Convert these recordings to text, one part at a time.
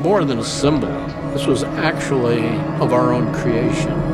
more than a symbol. This was actually of our own creation.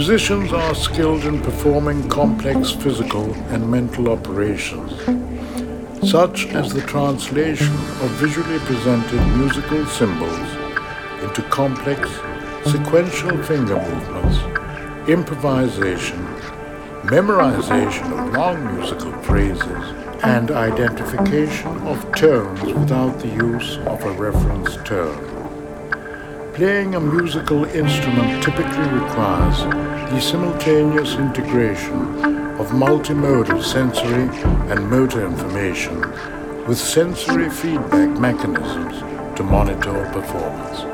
Musicians are skilled in performing complex physical and mental operations, such as the translation of visually presented musical symbols into complex, sequential finger movements, improvisation, memorization of long musical phrases, and identification of tones without the use of a reference tone. Playing a musical instrument typically requires the simultaneous integration of multimodal sensory and motor information with sensory feedback mechanisms to monitor performance.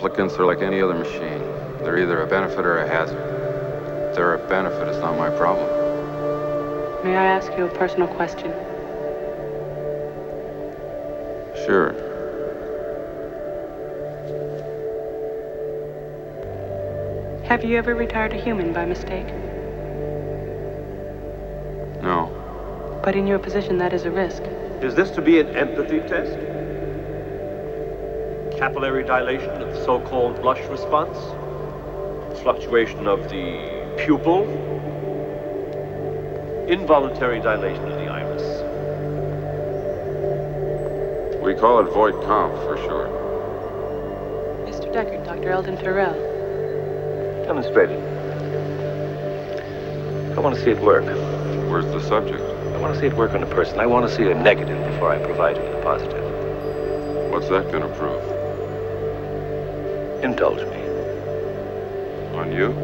Replicants are like any other machine. They're either a benefit or a hazard. If they're a benefit, it's not my problem. May I ask you a personal question? Sure. Have you ever retired a human by mistake? No. But in your position, that is a risk. Is this to be an empathy test? Capillary dilation of the so-called blush response? Fluctuation of the pupil? Involuntary dilation of the iris? We call it Voight-Kampff for short. Mr. Deckard, Dr. Eldon Tyrell. Demonstrated. I want to see it work. Where's the subject? I want to see it work on a person. I want to see a negative before I provide him the positive. What's that gonna prove? Indulge me. On you?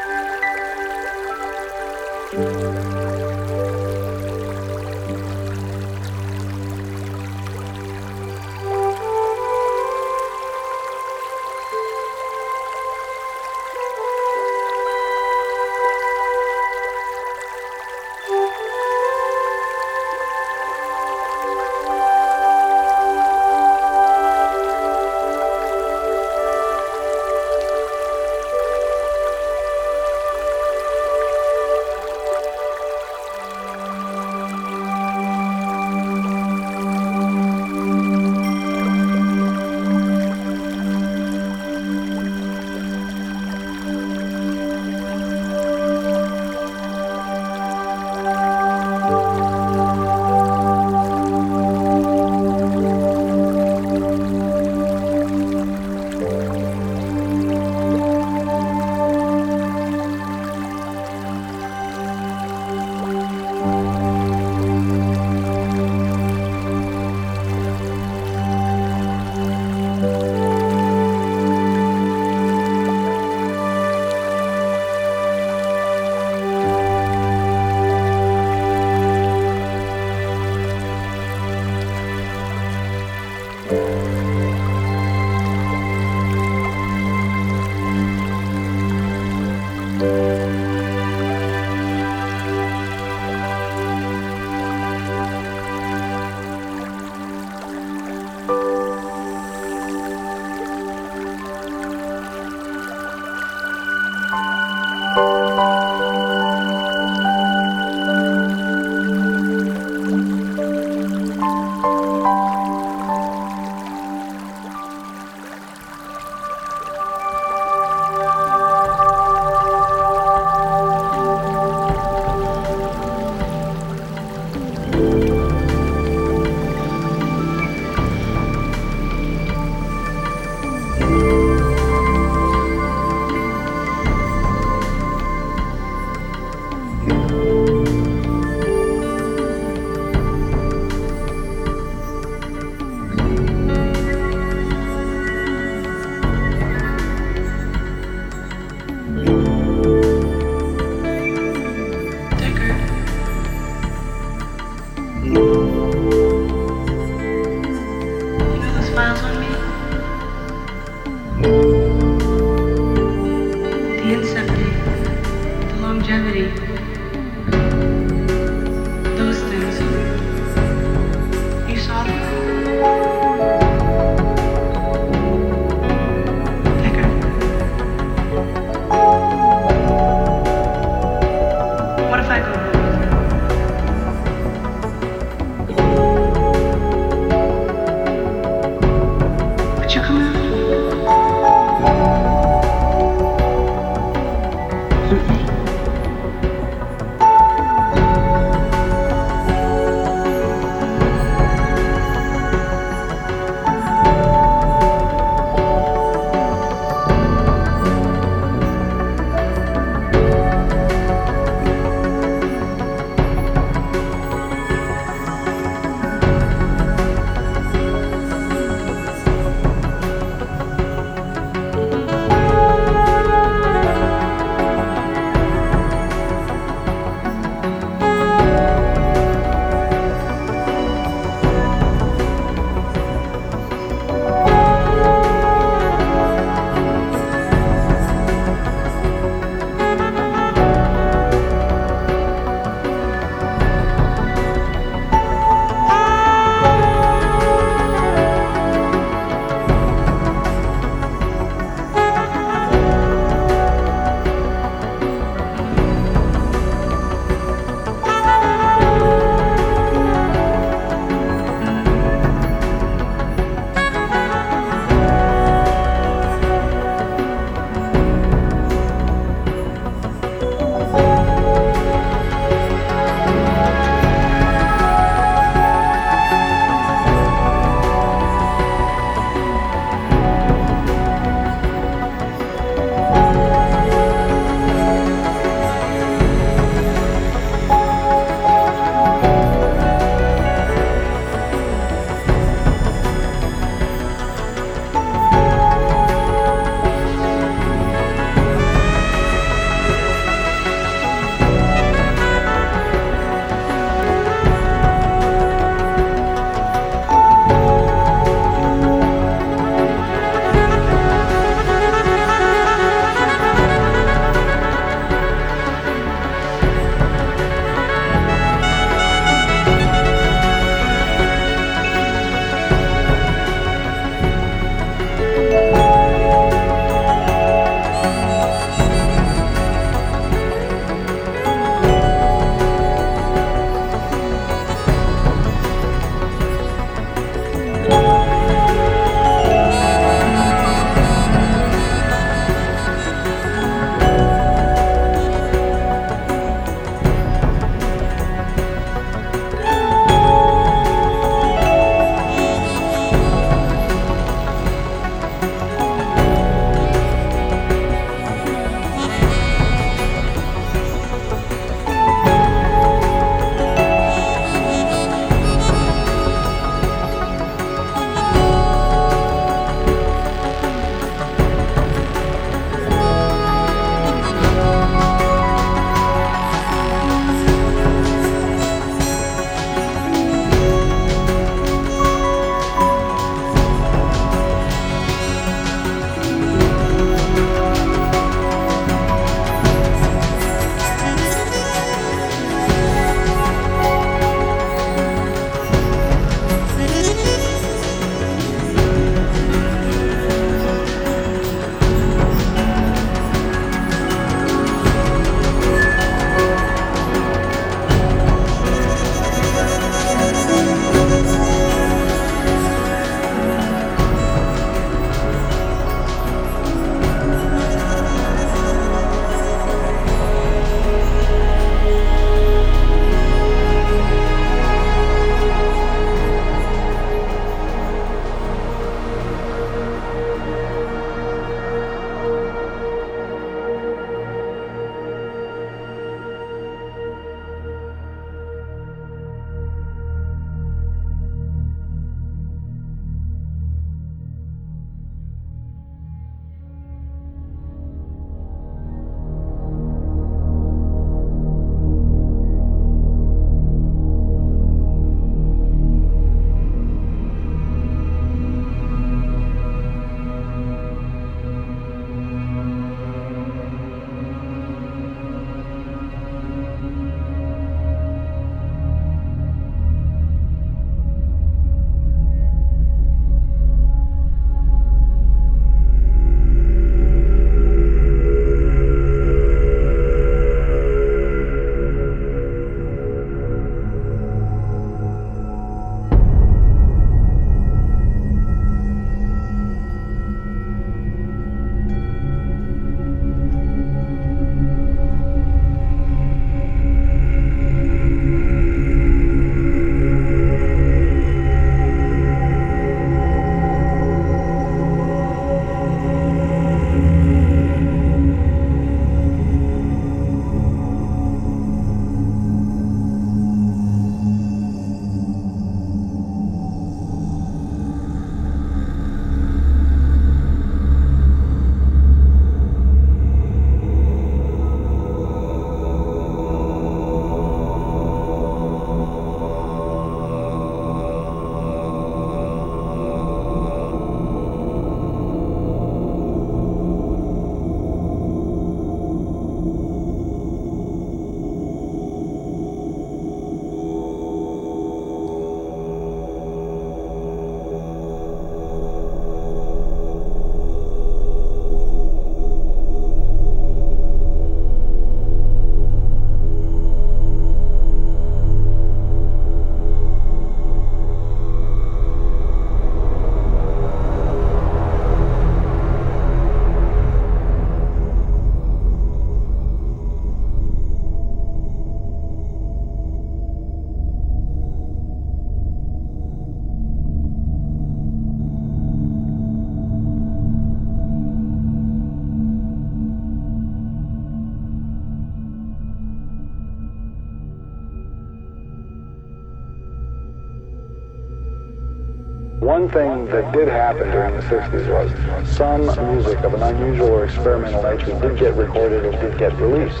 Thing that did happen during the 60s was some music of an unusual or experimental nature did get recorded or did get released.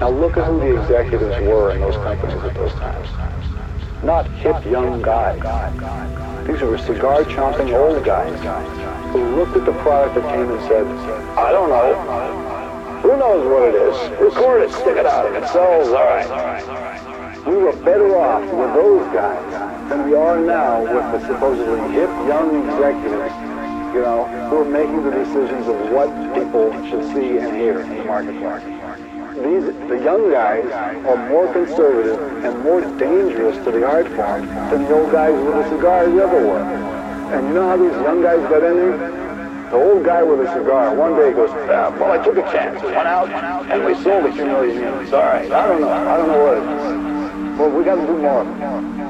Now look at who the executives were in those companies at those times. Not hip young guys. These were cigar chomping old guys who looked at the product that came and said, I don't know. Who knows what it is? Record it, stick it out. If it sells, all right. We were better off with those guys than we are now with the supposedly hip young executives, you know, who are making the decisions of what people should see and hear in the marketplace. These, the young guys are more conservative and more dangerous to the art form than the old guys with the cigars ever were. And you know how these young guys got in there? The old guy with a cigar one day goes, uh, well, I took a chance. Went out and we sold a few million units. All right, I don't know. I don't know what it is. Well, we got to do more.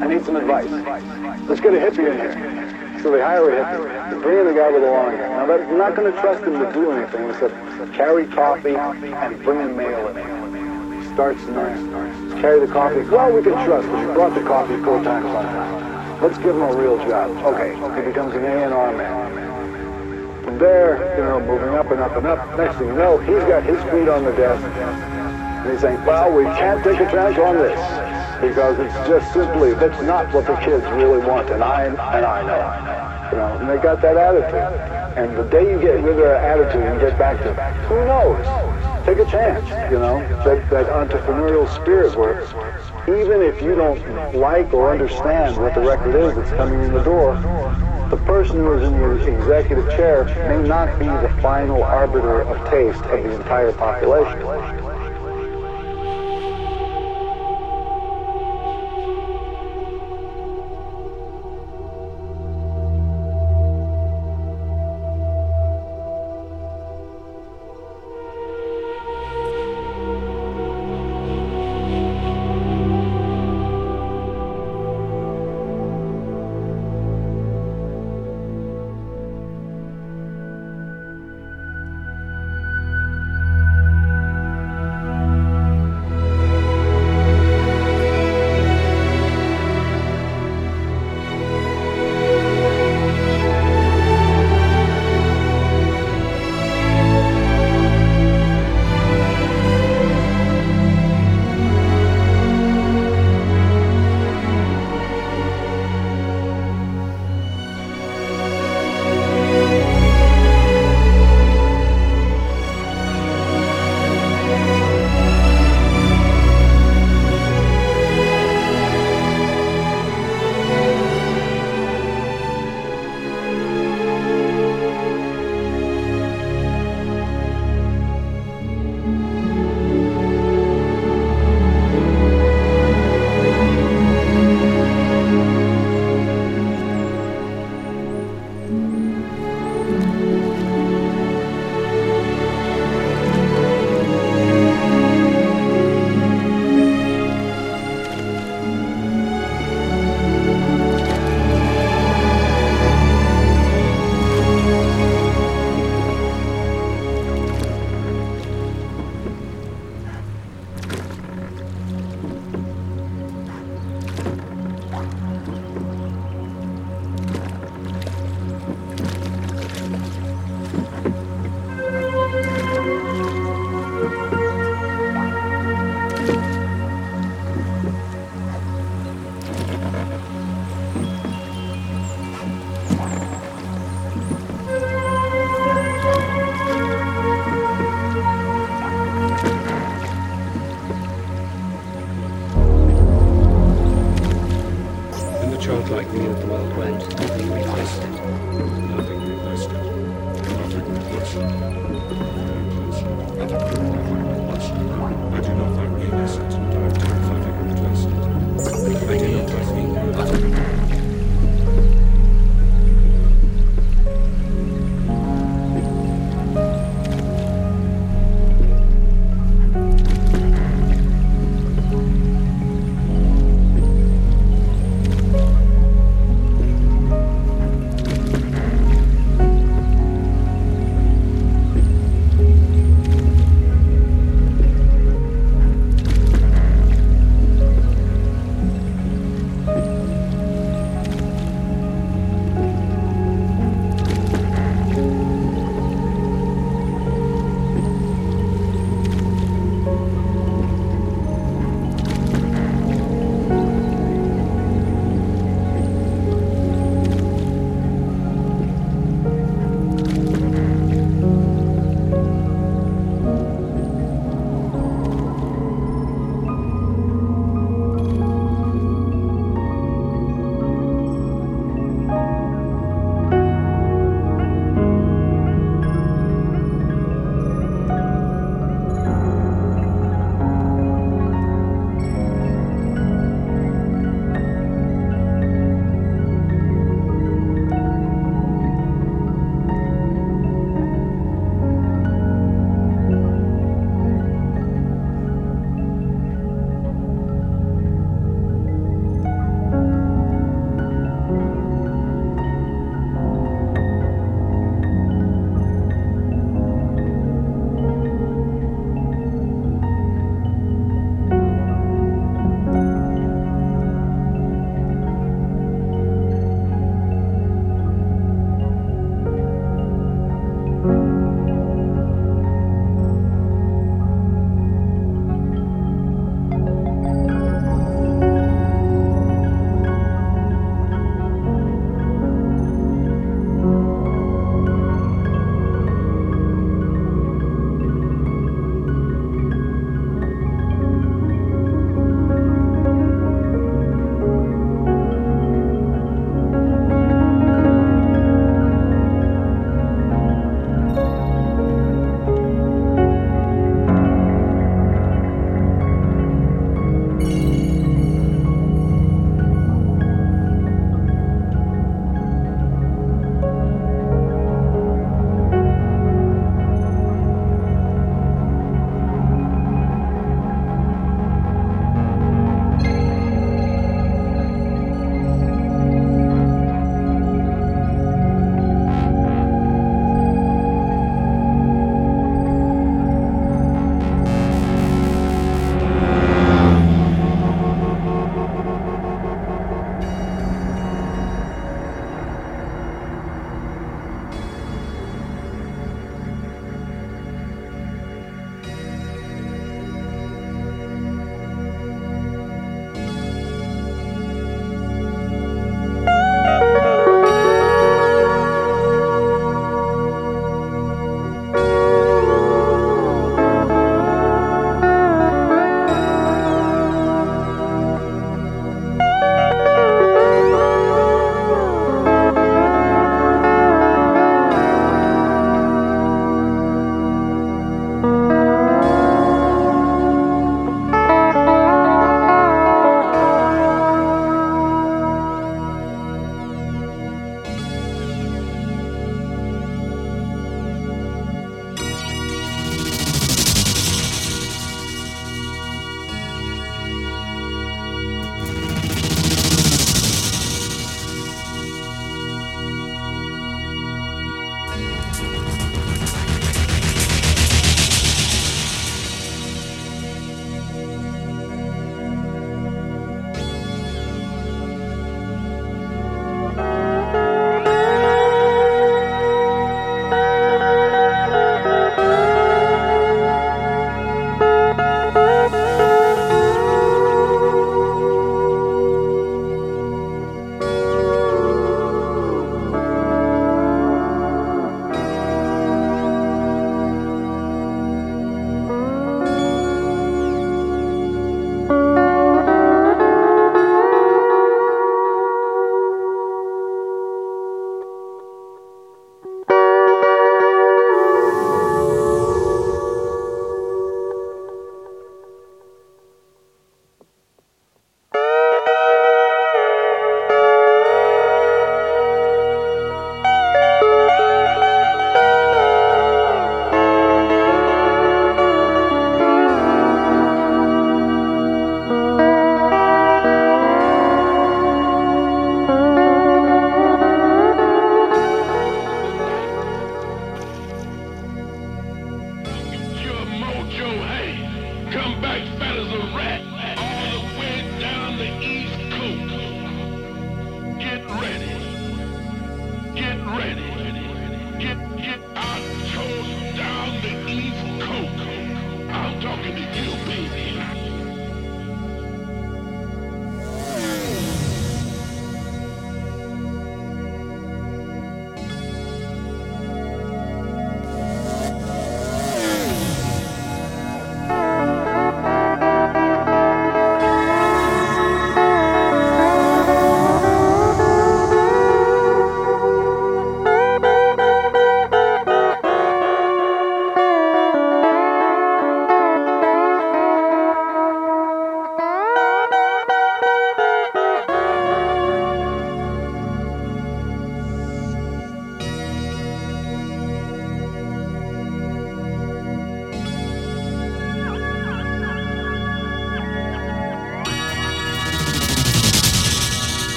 I need some advice. Let's get a hippie in here. So they hire a hippie. They bring in the guy with the long hair. Now, they're not going to trust him to do anything except carry coffee and bring in mail in. Starts nice. Carry the coffee. Well, we can trust him. He brought the coffee four times on time. Let's give him a real job. Okay, he becomes an A&R man. From there, you know, moving up and up and up. Next thing you know, he's got his feet on the desk. And he's saying, well, we can't take a chance on this because it's just simply, that's not what the kids really want. And I, and I know. You know, and they got that attitude. And the day you get rid of that attitude and get back to, who knows? Take a chance, you know, that, that entrepreneurial spirit where even if you don't like or understand what the record is that's coming in the door, the person who is in the executive chair may not be the final arbiter of taste of the entire population.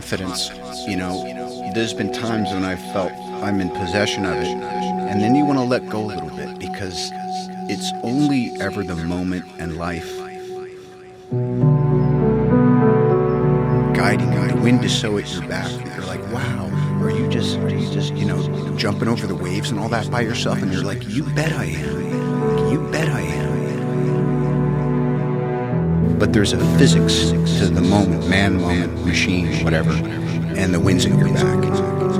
Confidence, you know, there's been times when I felt I'm in possession of it, and then you want to let go a little bit because it's only ever the moment and life guiding you. The wind is so at your back you're like, wow. Are you just, are you just, you know, jumping over the waves and all that by yourself? And you're like, you bet I am. But there's a physics to the moment, man, moment, machine, whatever, and the wind's in your back.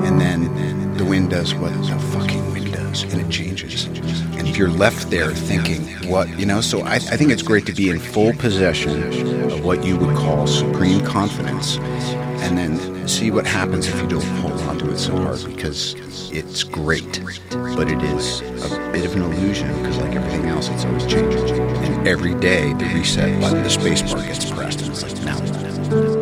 And then the wind does what the fucking wind does, and it changes. And if you're left there thinking, what, you know, so I, I think it's great to be in full possession of what you would call supreme confidence, and then see what happens if you don't hold on to it so hard, because it's great, but it is a bit of an illusion, because like everything else, it's always changing. And every day, the reset button, the space bar gets pressed, and it's like, now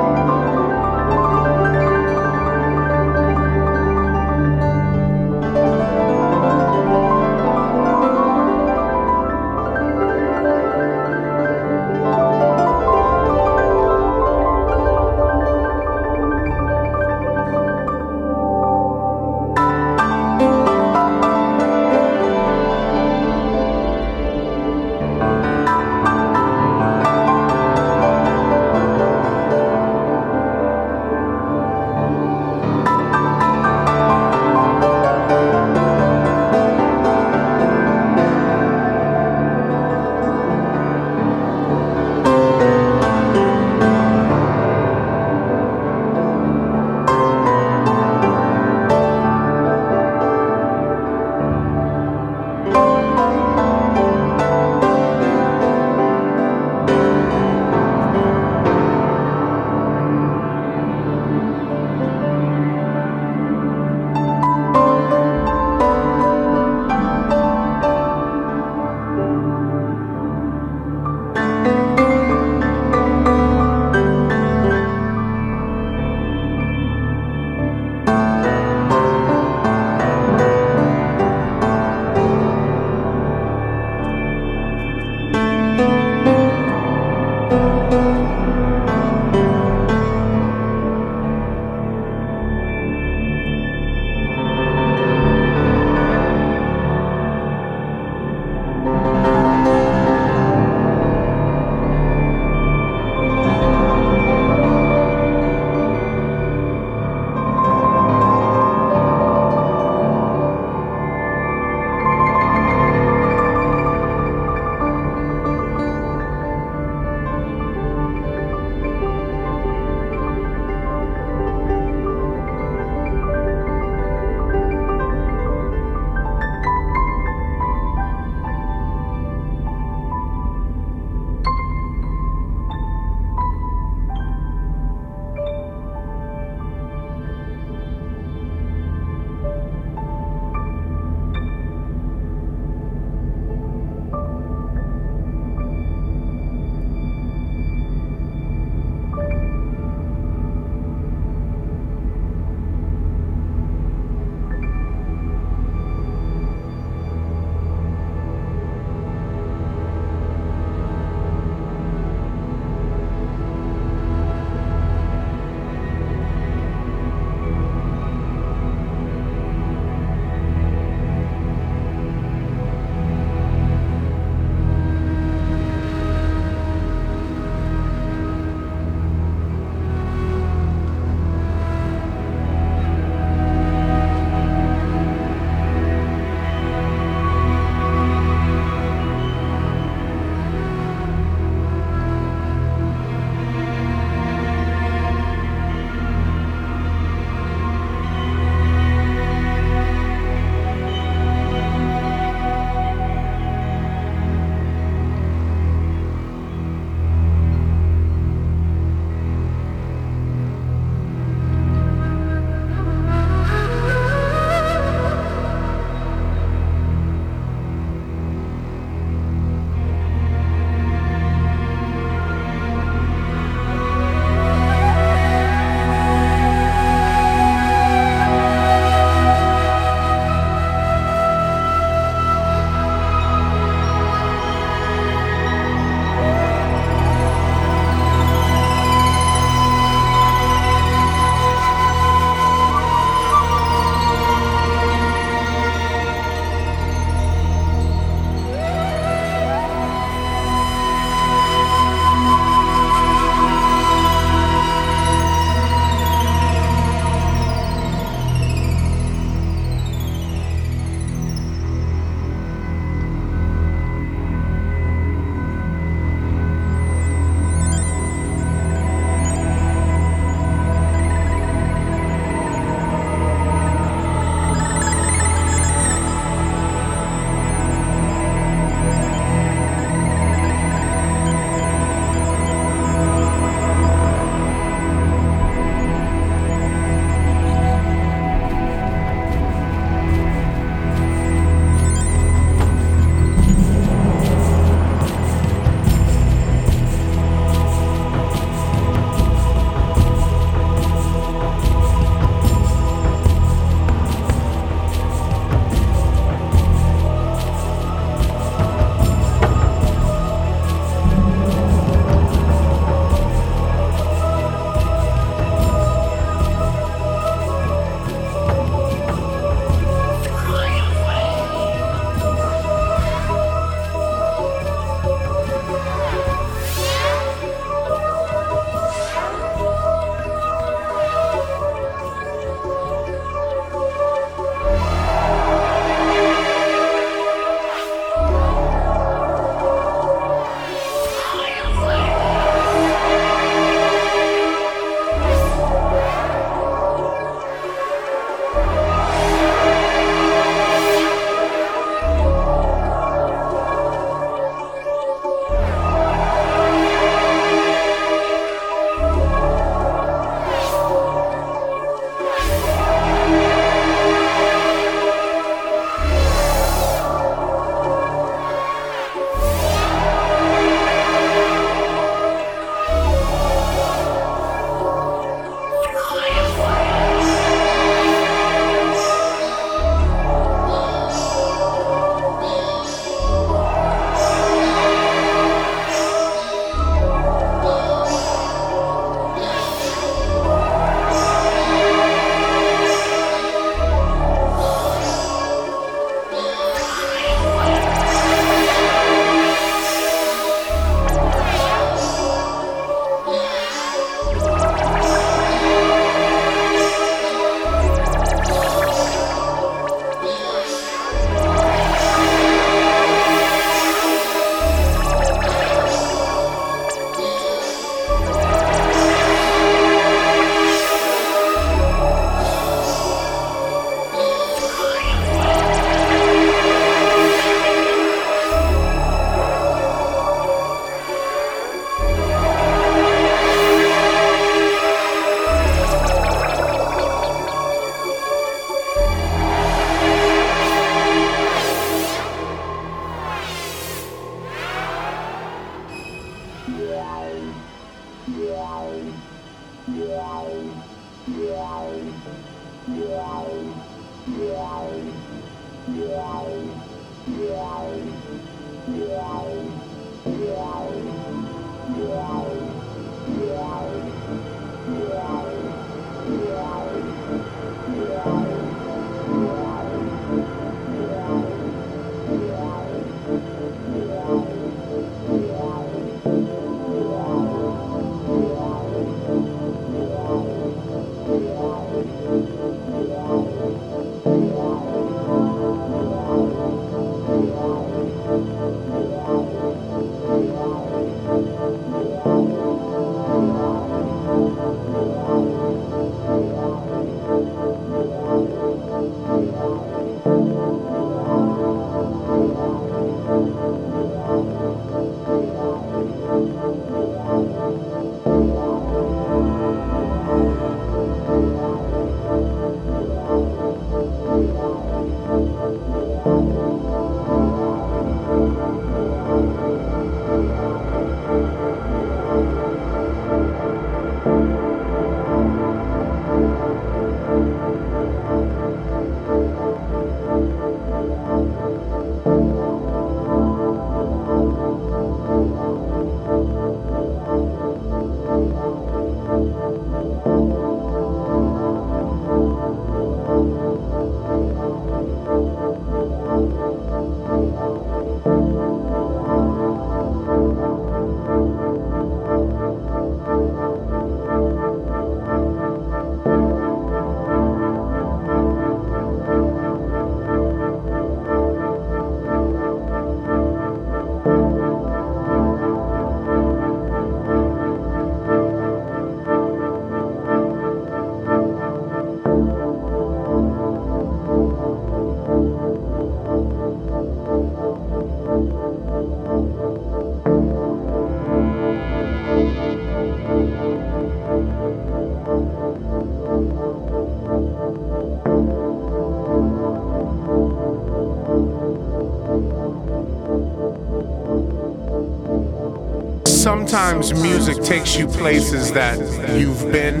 Sometimes music takes you places that you've been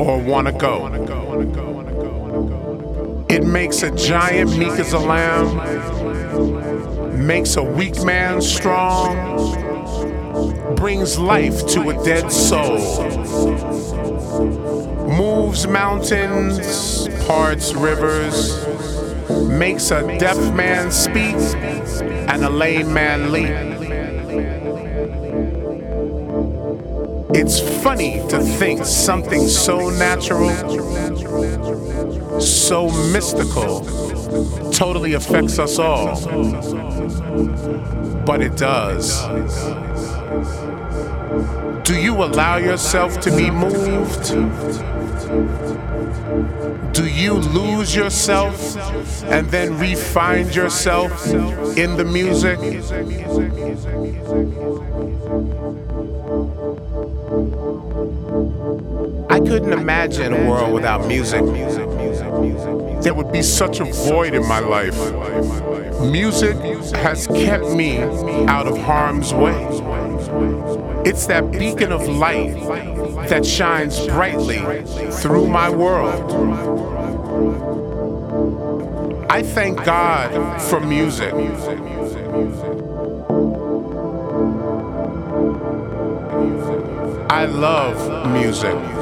or want to go. It makes a giant meek as a lamb, makes a weak man strong, brings life to a dead soul, moves mountains, parts rivers, makes a deaf man speak and a lame man leap. It's funny to think something so natural, so mystical, totally affects us all. But it does. Do you allow yourself to be moved? Do you lose yourself and then re-find yourself in the music? Couldn't imagine a world without music. There would be such a void in my life. Music has kept me out of harm's way. It's that beacon of light that shines brightly through my world. I thank God for music. I love music.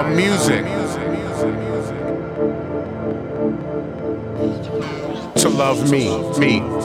Music to love me, me.